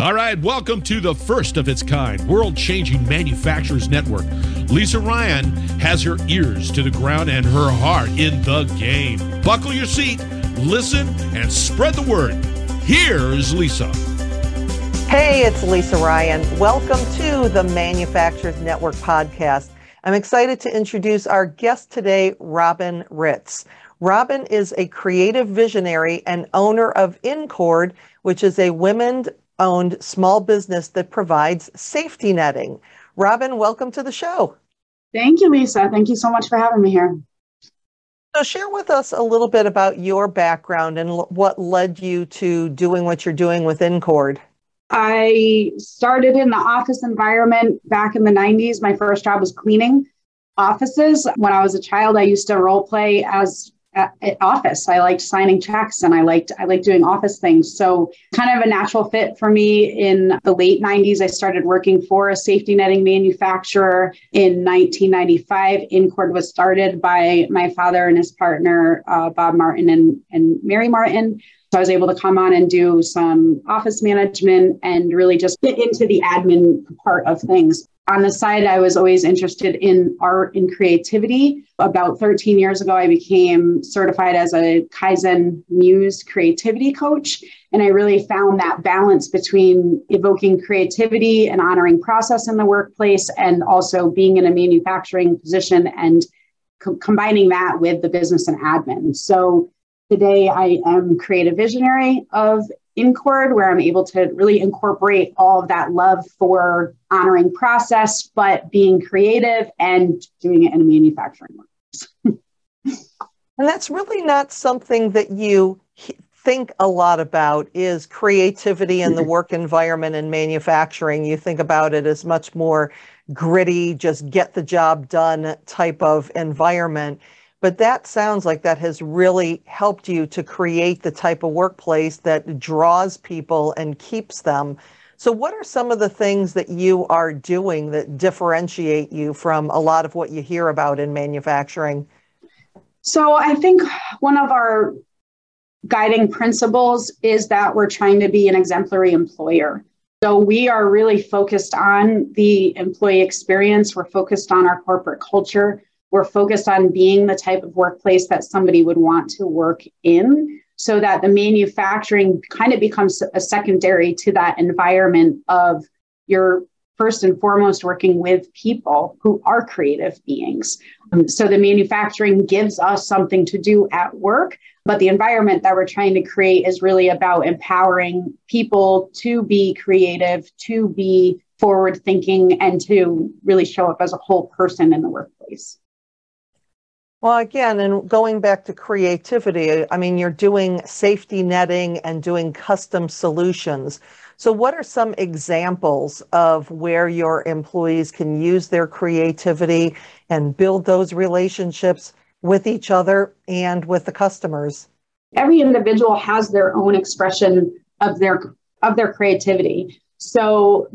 All right, welcome to the first of its kind world changing manufacturers network. Lisa Ryan has her ears to the ground and her heart in the game. Buckle your seat, listen, and spread the word. Here's Lisa. Hey, it's Lisa Ryan. Welcome to the Manufacturers Network podcast. I'm excited to introduce our guest today, Robin Ritz. Robin is a creative visionary and owner of Incord, which is a women owned small business that provides safety netting. Robin, welcome to the show. Thank you, Lisa. Thank you so much for having me here. So, share with us a little bit about your background and what led you to doing what you're doing with Incord. I started in the office environment back in the 90s. My first job was cleaning offices. When I was a child, I used to role play as at, office. I liked signing checks and I liked I liked doing office things. So kind of a natural fit for me in the late 90s. I started working for a safety netting manufacturer in 1995. Incord was started by my father and his partner, uh, Bob Martin and, and Mary Martin. So I was able to come on and do some office management and really just get into the admin part of things on the side, I was always interested in art and creativity. About 13 years ago, I became certified as a Kaizen Muse creativity coach. And I really found that balance between evoking creativity and honoring process in the workplace, and also being in a manufacturing position and co- combining that with the business and admin. So today, I am creative visionary of Incord, where I'm able to really incorporate all of that love for honoring process, but being creative and doing it in a manufacturing way. and that's really not something that you think a lot about is creativity in the work environment and manufacturing. You think about it as much more gritty, just get the job done type of environment. But that sounds like that has really helped you to create the type of workplace that draws people and keeps them. So, what are some of the things that you are doing that differentiate you from a lot of what you hear about in manufacturing? So, I think one of our guiding principles is that we're trying to be an exemplary employer. So, we are really focused on the employee experience, we're focused on our corporate culture. We're focused on being the type of workplace that somebody would want to work in so that the manufacturing kind of becomes a secondary to that environment of your first and foremost working with people who are creative beings. Um, so the manufacturing gives us something to do at work, but the environment that we're trying to create is really about empowering people to be creative, to be forward thinking, and to really show up as a whole person in the workplace. Well, again, and going back to creativity, I mean, you're doing safety netting and doing custom solutions. So, what are some examples of where your employees can use their creativity and build those relationships with each other and with the customers? Every individual has their own expression of their of their creativity. So,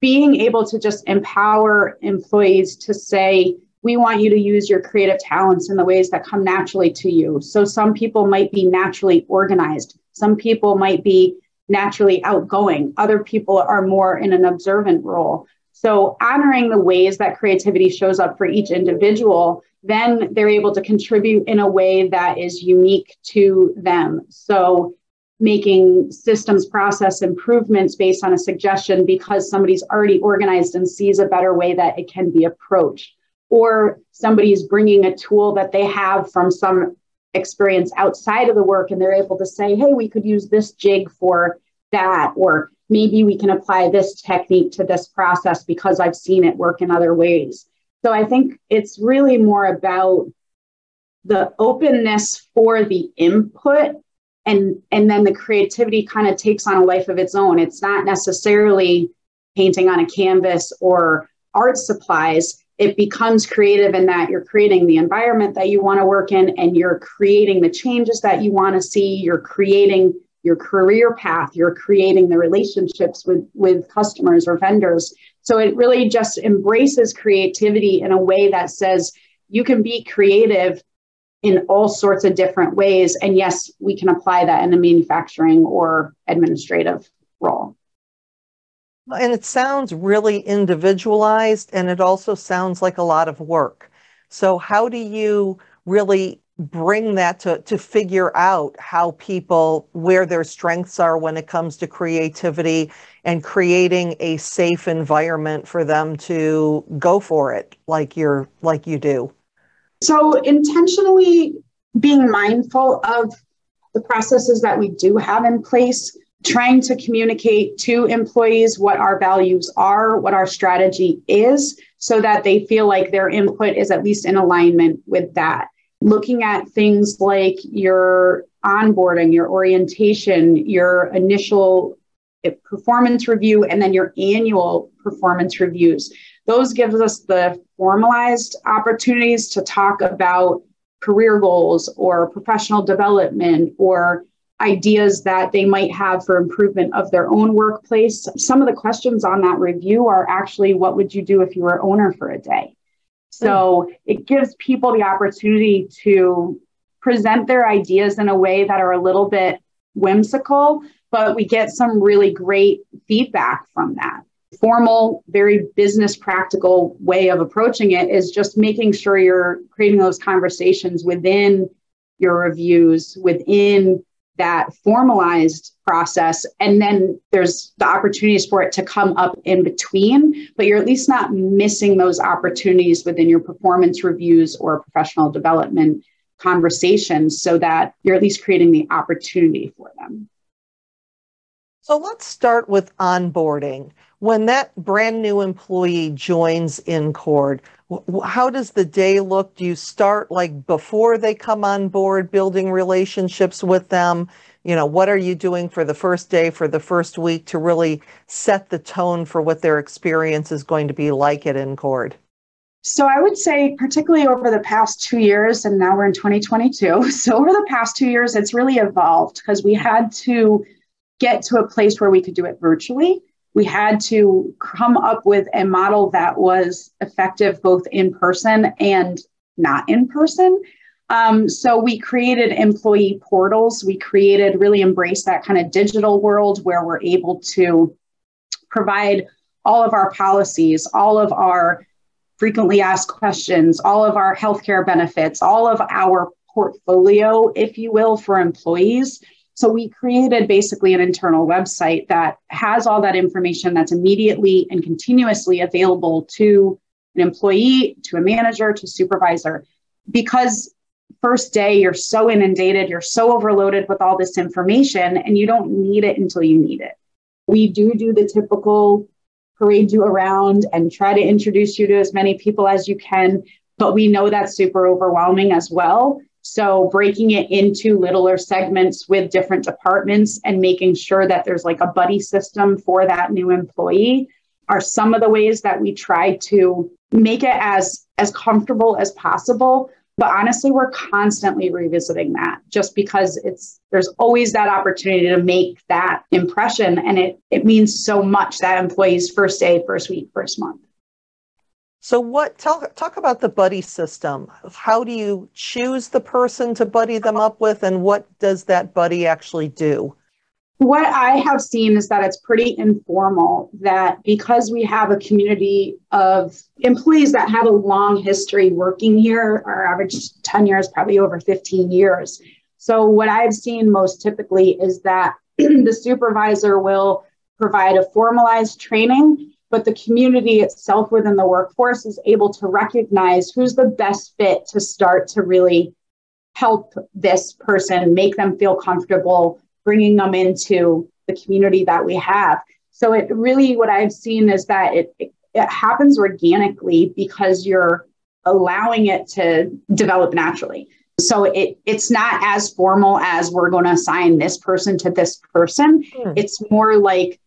being able to just empower employees to say, we want you to use your creative talents in the ways that come naturally to you. So some people might be naturally organized, some people might be naturally outgoing, other people are more in an observant role. So honoring the ways that creativity shows up for each individual, then they're able to contribute in a way that is unique to them. So making systems process improvements based on a suggestion because somebody's already organized and sees a better way that it can be approached or somebody's bringing a tool that they have from some experience outside of the work and they're able to say hey we could use this jig for that or maybe we can apply this technique to this process because i've seen it work in other ways. So i think it's really more about the openness for the input and and then the creativity kind of takes on a life of its own. It's not necessarily painting on a canvas or art supplies it becomes creative in that you're creating the environment that you want to work in and you're creating the changes that you want to see. You're creating your career path. You're creating the relationships with with customers or vendors. So it really just embraces creativity in a way that says you can be creative in all sorts of different ways. And yes we can apply that in a manufacturing or administrative role And it sounds really individualized and it also sounds like a lot of work. So, how do you really bring that to, to figure out how people, where their strengths are when it comes to creativity and creating a safe environment for them to go for it like you're like you do? So, intentionally being mindful of the processes that we do have in place trying to communicate to employees what our values are, what our strategy is, so that they feel like their input is at least in alignment with that. Looking at things like your onboarding, your orientation, your initial performance review, and then your annual performance reviews. Those gives us the formalized opportunities to talk about career goals or professional development or ideas that they might have for improvement of their own workplace. Some of the questions on that review are actually what would you do if you were owner for a day? So it gives people the opportunity to present their ideas in a way that are a little bit whimsical, but we get some really great feedback from that. Formal, very business practical way of approaching it is just making sure you're creating those conversations within your reviews, within that formalized process. And then there's the opportunities for it to come up in between but you're at least not missing those opportunities within your performance reviews or professional development conversations so that you're at least creating the opportunity for them so let's start with onboarding when that brand new employee joins InCord, how does the day look? Do you start like before they come on board, building relationships with them? You know, what are you doing for the first day, for the first week to really set the tone for what their experience is going to be like at InCord? So I would say, particularly over the past two years, and now we're in 2022. So over the past two years, it's really evolved because we had to get to a place where we could do it virtually we had to come up with a model that was effective both in person and not in person. Um, so we created employee portals. We created, really embrace that kind of digital world where we're able to provide all of our policies, all of our frequently asked questions, all of our healthcare benefits, all of our portfolio, if you will, for employees so we created basically an internal website that has all that information that's immediately and continuously available to an employee, to a manager, to supervisor. Because first day you're so inundated, you're so overloaded with all this information and you don't need it until you need it. We do do the typical parade you around and try to introduce you to as many people as you can, but we know that's super overwhelming as well. So breaking it into littler segments with different departments and making sure that there's like a buddy system for that new employee are some of the ways that we try to make it as as comfortable as possible. But honestly we're constantly revisiting that just because it's there's always that opportunity to make that impression. And it it means so much that employees first day first week first month so what talk talk about the buddy system. How do you choose the person to buddy them up with and what does that buddy actually do? What I have seen is that it's pretty informal that because we have a community of employees that have a long history working here, our average tenure is probably over 15 years. So what I've seen most typically is that the supervisor will provide a formalized training but the community itself within the workforce is able to recognize who's the best fit to start to really help this person, make them feel comfortable, bringing them into the community that we have. So it really, what I've seen is that it, it, it happens organically because you're allowing it to develop naturally. So it it's not as formal as we're going to assign this person to this person. Mm. It's more like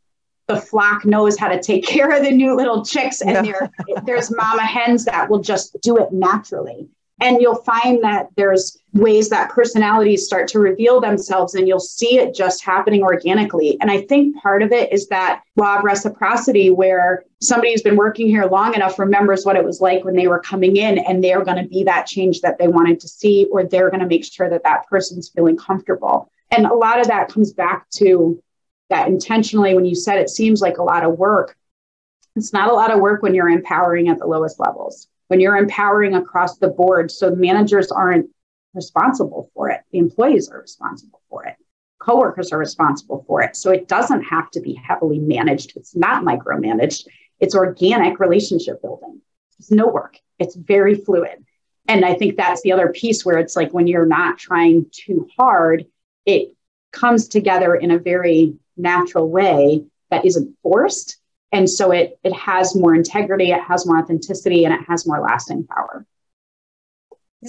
the flock knows how to take care of the new little chicks and yeah. there's mama hens that will just do it naturally. And you'll find that there's ways that personalities start to reveal themselves and you'll see it just happening organically. And i think part of it is that law of reciprocity where somebody who's been working here long enough remembers what it was like when they were coming in and they're going to be that change that they wanted to see or they're going to make sure that that person's feeling comfortable. And a lot of that comes back to that intentionally, when you said it seems like a lot of work, it's not a lot of work when you're empowering at the lowest levels, when you're empowering across the board. So managers aren't responsible for it, the employees are responsible for it. Coworkers are responsible for it. So it doesn't have to be heavily managed. It's not micromanaged. It's organic relationship building. It's no work. It's very fluid. And I think that's the other piece where it's like when you're not trying too hard, it comes together in a very natural way that isn't forced. And so it it has more integrity, it has more authenticity, and it has more lasting power.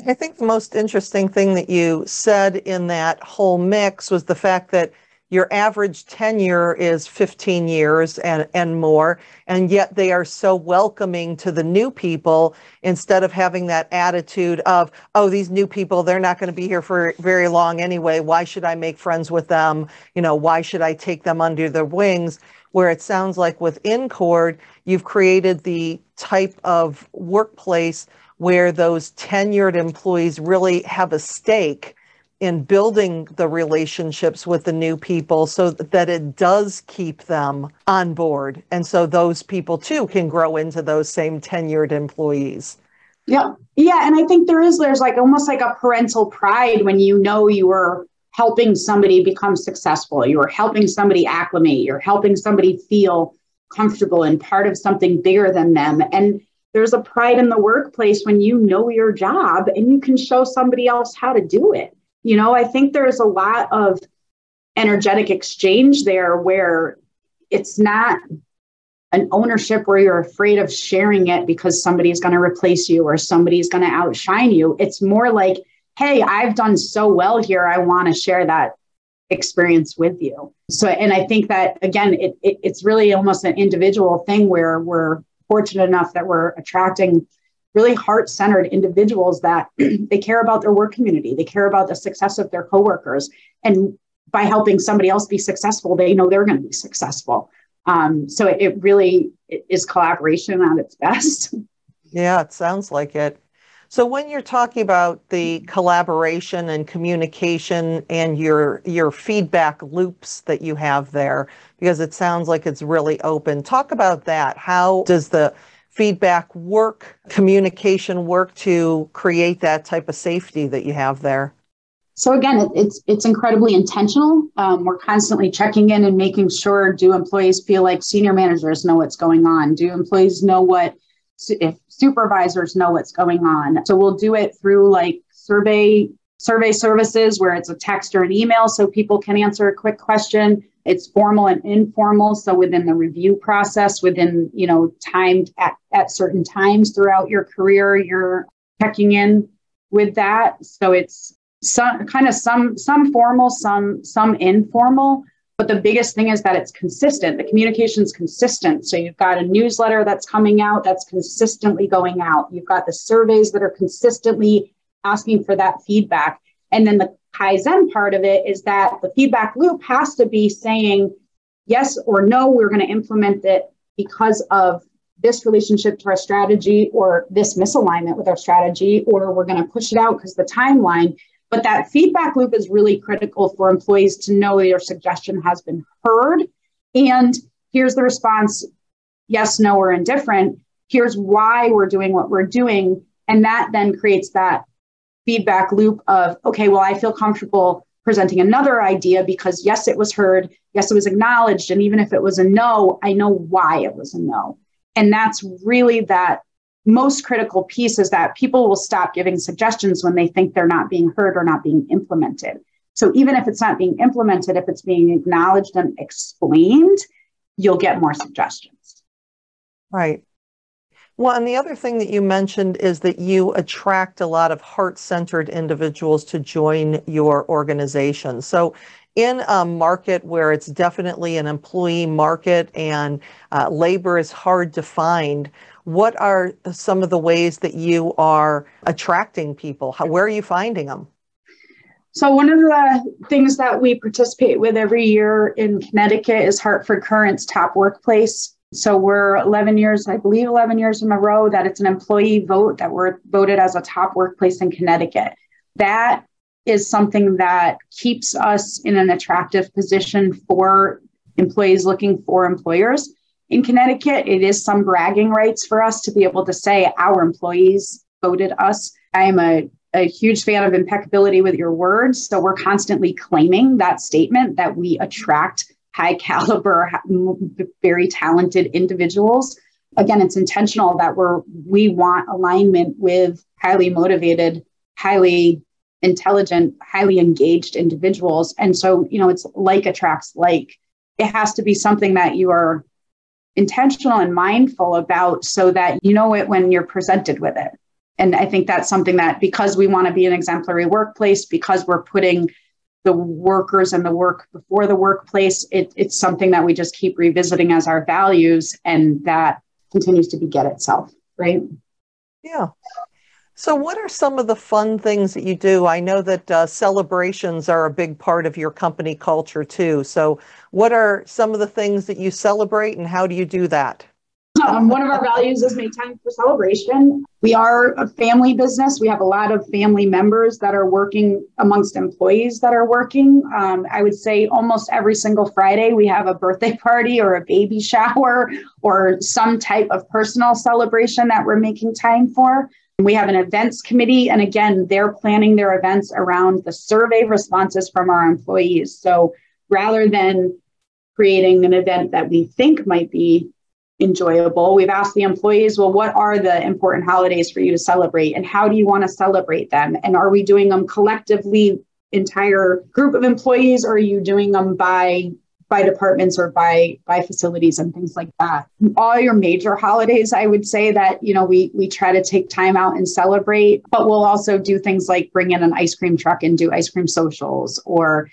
I think the most interesting thing that you said in that whole mix was the fact that your average tenure is 15 years and, and more, and yet they are so welcoming to the new people instead of having that attitude of, oh, these new people, they're not going to be here for very long anyway. Why should I make friends with them? You know, why should I take them under their wings? Where it sounds like with Incord, you've created the type of workplace where those tenured employees really have a stake in building the relationships with the new people so that it does keep them on board. And so those people too can grow into those same tenured employees. Yeah. Yeah. And I think there is, there's like almost like a parental pride when you know you were helping somebody become successful, you are helping somebody acclimate, you're helping somebody feel comfortable and part of something bigger than them. And there's a pride in the workplace when you know your job and you can show somebody else how to do it. You know, I think there's a lot of energetic exchange there where it's not an ownership where you're afraid of sharing it because somebody's going to replace you or somebody's going to outshine you. It's more like, hey, I've done so well here. I want to share that experience with you. So, and I think that again, it, it, it's really almost an individual thing where we're fortunate enough that we're attracting really heart-centered individuals that they care about their work community. They care about the success of their coworkers. And by helping somebody else be successful they know they're going to be successful. Um, so it, it really is collaboration at its best. Yeah it sounds like it. So when you're talking about the collaboration and communication and your your feedback loops that you have there because it sounds like it's really open talk about that. How does the feedback work, communication work to create that type of safety that you have there? So again, it's it's incredibly intentional. Um, we're constantly checking in and making sure: do employees feel like senior managers know what's going on? Do employees know what if supervisors know what's going on? So we'll do it through like survey survey services where it's a text or an email, so people can answer a quick question it's formal and informal so within the review process within you know timed at, at certain times throughout your career you're checking in with that. So it's some kind of some some formal some some informal but the biggest thing is that it's consistent. The communication is consistent. So you've got a newsletter that's coming out that's consistently going out. You've got the surveys that are consistently asking for that feedback. And then the Kaizen part of it is that the feedback loop has to be saying yes or no, we're going to implement it because of this relationship to our strategy or this misalignment with our strategy, or we're going to push it out because the timeline. But that feedback loop is really critical for employees to know their suggestion has been heard. And here's the response yes, no, or indifferent. Here's why we're doing what we're doing. And that then creates that feedback loop of, okay, well, I feel comfortable presenting another idea because yes, it was heard, yes, it was acknowledged. And even if it was a no, I know why it was a no. And that's really that most critical piece is that people will stop giving suggestions when they think they're not being heard or not being implemented. So even if it's not being implemented, if it's being acknowledged and explained, you'll get more suggestions. Right. Well, and the other thing that you mentioned is that you attract a lot of heart centered individuals to join your organization. So, in a market where it's definitely an employee market and uh, labor is hard to find, what are some of the ways that you are attracting people? How, where are you finding them? So, one of the things that we participate with every year in Connecticut is Hartford Courant's Top Workplace so we're 11 years, I believe 11 years in a row that it's an employee vote that we're voted as a top workplace in Connecticut. That is something that keeps us in an attractive position for employees looking for employers. In Connecticut, it is some bragging rights for us to be able to say our employees voted us. I am a, a huge fan of impeccability with your words. So we're constantly claiming that statement that we attract high caliber, very talented individuals. Again, it's intentional that we're we want alignment with highly motivated, highly intelligent, highly engaged individuals. And so, you know, it's like attracts like. It has to be something that you are intentional and mindful about so that you know it when you're presented with it. And I think that's something that because we want to be an exemplary workplace, because we're putting the workers and the work before the workplace, it, it's something that we just keep revisiting as our values and that continues to beget itself, right? Yeah. So, what are some of the fun things that you do? I know that uh, celebrations are a big part of your company culture too. So, what are some of the things that you celebrate and how do you do that? Um, one of our values is make time for celebration. We are a family business. We have a lot of family members that are working amongst employees that are working. Um, I would say almost every single Friday, we have a birthday party or a baby shower or some type of personal celebration that we're making time for. We have an events committee, and again, they're planning their events around the survey responses from our employees. So rather than creating an event that we think might be enjoyable. We've asked the employees, well, what are the important holidays for you to celebrate and how do you want to celebrate them? And are we doing them collectively, entire group of employees, or are you doing them by by departments or by by facilities and things like that. All your major holidays, I would say that you know we we try to take time out and celebrate, but we'll also do things like bring in an ice cream truck and do ice cream socials or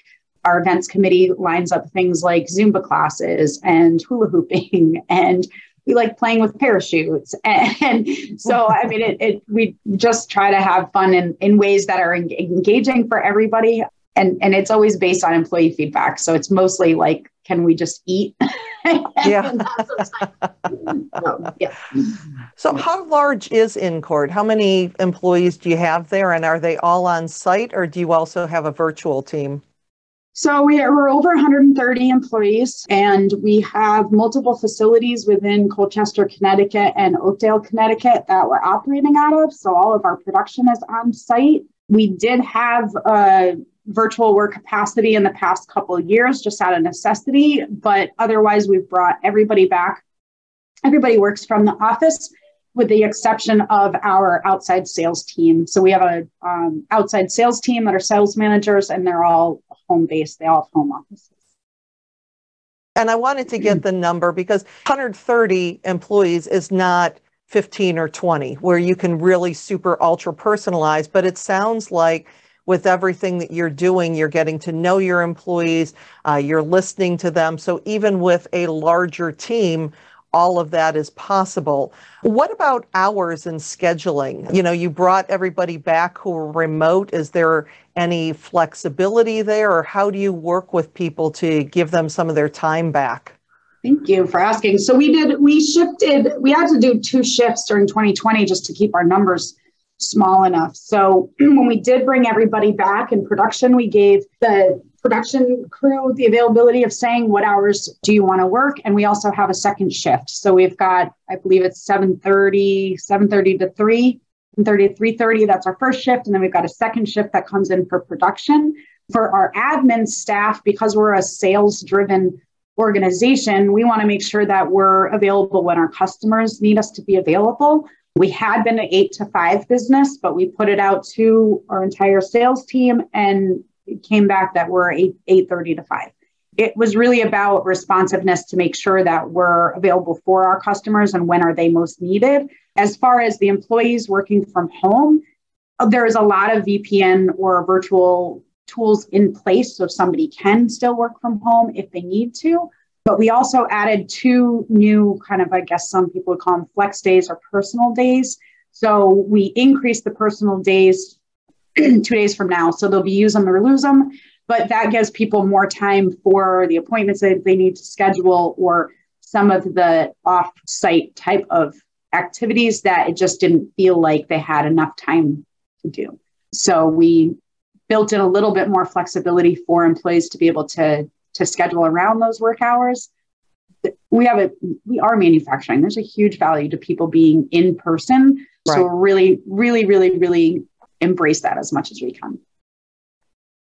our events committee lines up things like Zumba classes and hula hooping and we like playing with parachutes. And, so, I mean, it, it, we just try to have fun in, in ways that are engaging for everybody. And, and it's always based on employee feedback. So it's mostly like, can we just eat? yeah. so, yeah. So, how large is Incord? How many employees do you have there? And are they all on site or do you also have a virtual team? So we are, we're over 130 employees, and we have multiple facilities within Colchester, Connecticut, and Oakdale, Connecticut that we're operating out of. So all of our production is on site. We did have a virtual work capacity in the past couple years, just out of necessity, but otherwise we've brought everybody back. Everybody works from the office with the exception of our outside sales team. So we have a um, outside sales team that are sales managers, and they're all home based. They all have home offices. And I wanted to get the number because 130 employees is not 15 or 20, where you can really super ultra personalize. But it sounds like with everything that you're doing, you're getting to know your employees, uh, you're listening to them. So even with a larger team, all of that is possible. What about hours and scheduling? You know, you brought everybody back who were remote. Is there any flexibility there, or how do you work with people to give them some of their time back? Thank you for asking. So we did, we shifted, we had to do two shifts during 2020 just to keep our numbers small enough. So when we did bring everybody back in production, we gave the production crew the availability of saying what hours do you want to work and we also have a second shift so we've got i believe it's 7.30 7.30 to 3 30 to 3.30 that's our first shift and then we've got a second shift that comes in for production for our admin staff because we're a sales driven organization we want to make sure that we're available when our customers need us to be available we had been an eight to five business, but we put it out to our entire sales team and it came back that we're 8 8:30 to 5. It was really about responsiveness to make sure that we're available for our customers and when are they most needed. As far as the employees working from home, there is a lot of VPN or virtual tools in place so somebody can still work from home if they need to. But we also added two new kind of, I guess some people would call them flex days or personal days. So we increased the personal days two days from now. So they'll be use them or lose them. But that gives people more time for the appointments that they need to schedule or some of the off site type of activities that it just didn't feel like they had enough time to do. So we built in a little bit more flexibility for employees to be able to to schedule around those work hours we have a we are manufacturing there's a huge value to people being in person right. so really really really really embrace that as much as we can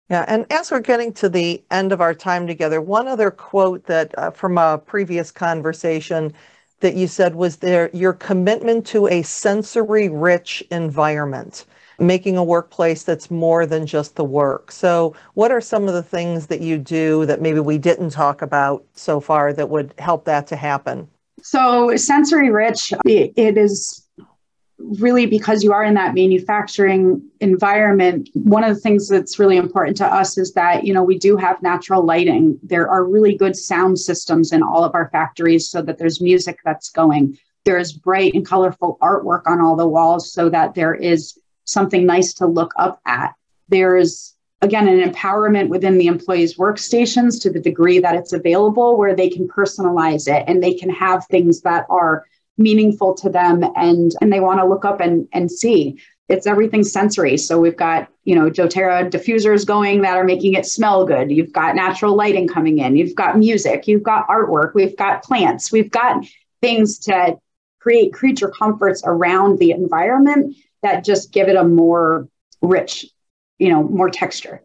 yeah, and as we're getting to the end of our time together, one other quote that uh, from a previous conversation that you said was there your commitment to a sensory rich environment, making a workplace that's more than just the work. So, what are some of the things that you do that maybe we didn't talk about so far that would help that to happen? So, sensory rich, it is really because you are in that manufacturing environment one of the things that's really important to us is that you know we do have natural lighting. There are really good sound systems in all of our factories so that there's music that's going. There's bright and colorful artwork on all the walls so that there is something nice to look up at. There's again an empowerment within the employees workstations to the degree that it's available where they can personalize it and they can have things that are meaningful to them and and they want to look up and and see. It's everything sensory. So we've got you know doTERRA diffusers going that are making it smell good. You've got natural lighting coming in. You've got music. You've got artwork. We've got plants. We've got things to create creature comforts around the environment that just give it a more rich you know more texture.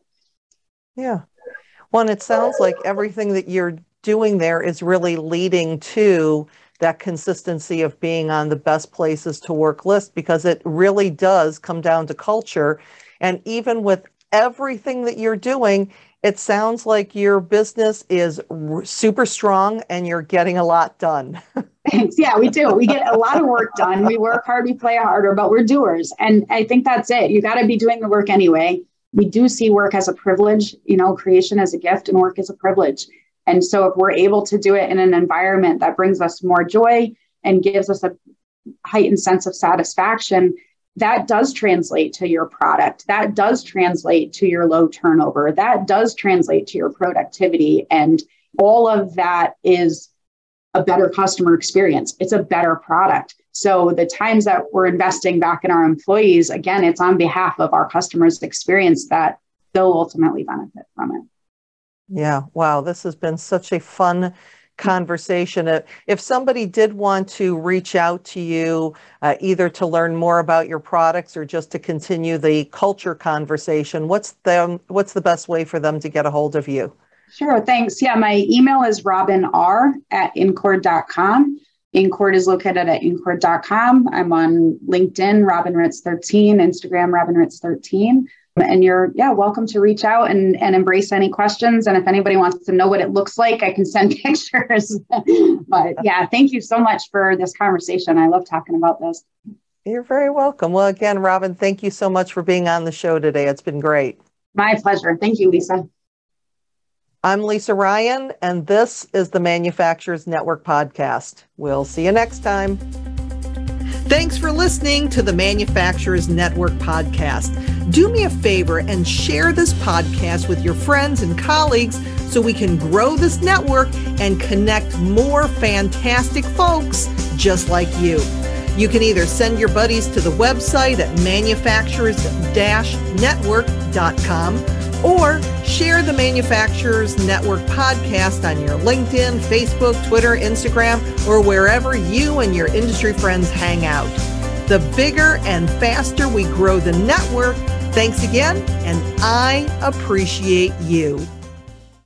Yeah. Well it sounds like everything that you're doing there is really leading to that consistency of being on the best places to work list because it really does come down to culture. And even with everything that you're doing, it sounds like your business is r- super strong and you're getting a lot done. Thanks. Yeah, we do. We get a lot of work done. We work hard, we play harder, but we're doers. And I think that's it. You got to be doing the work anyway. We do see work as a privilege, you know, creation as a gift and work as a privilege. And so, if we're able to do it in an environment that brings us more joy and gives us a heightened sense of satisfaction, that does translate to your product. That does translate to your low turnover. That does translate to your productivity. And all of that is a better customer experience. It's a better product. So the times that we're investing back in our employees, again, it's on behalf of our customers' experience that they'll ultimately benefit from it. Yeah, wow, this has been such a fun conversation. If somebody did want to reach out to you, uh, either to learn more about your products or just to continue the culture conversation, what's the what's the best way for them to get a hold of you? Sure, thanks. Yeah, my email is robinr at incord.com. Incord is located at incord.com. I'm on LinkedIn, Robin Ritz 13, Instagram, Robin Ritz 13 and you're yeah welcome to reach out and, and embrace any questions. And if anybody wants to know what it looks like i can send pictures. But yeah thank you so much for this conversation. I love talking about this. You're very welcome. Well again robin thank you so much for being on the show today. It's been great. My pleasure. Thank you lisa. I'm lisa ryan and this is the manufacturers network podcast. We'll see you next time. Thanks for listening to the Manufacturers Network podcast. Do me a favor and share this podcast with your friends and colleagues so we can grow this network and connect more fantastic folks just like you. You can either send your buddies to the website at manufacturers-network.com or share the Manufacturers Network podcast on your LinkedIn, Facebook, Twitter, Instagram, or wherever you and your industry friends hang out. The bigger and faster we grow the network, thanks again, and I appreciate you.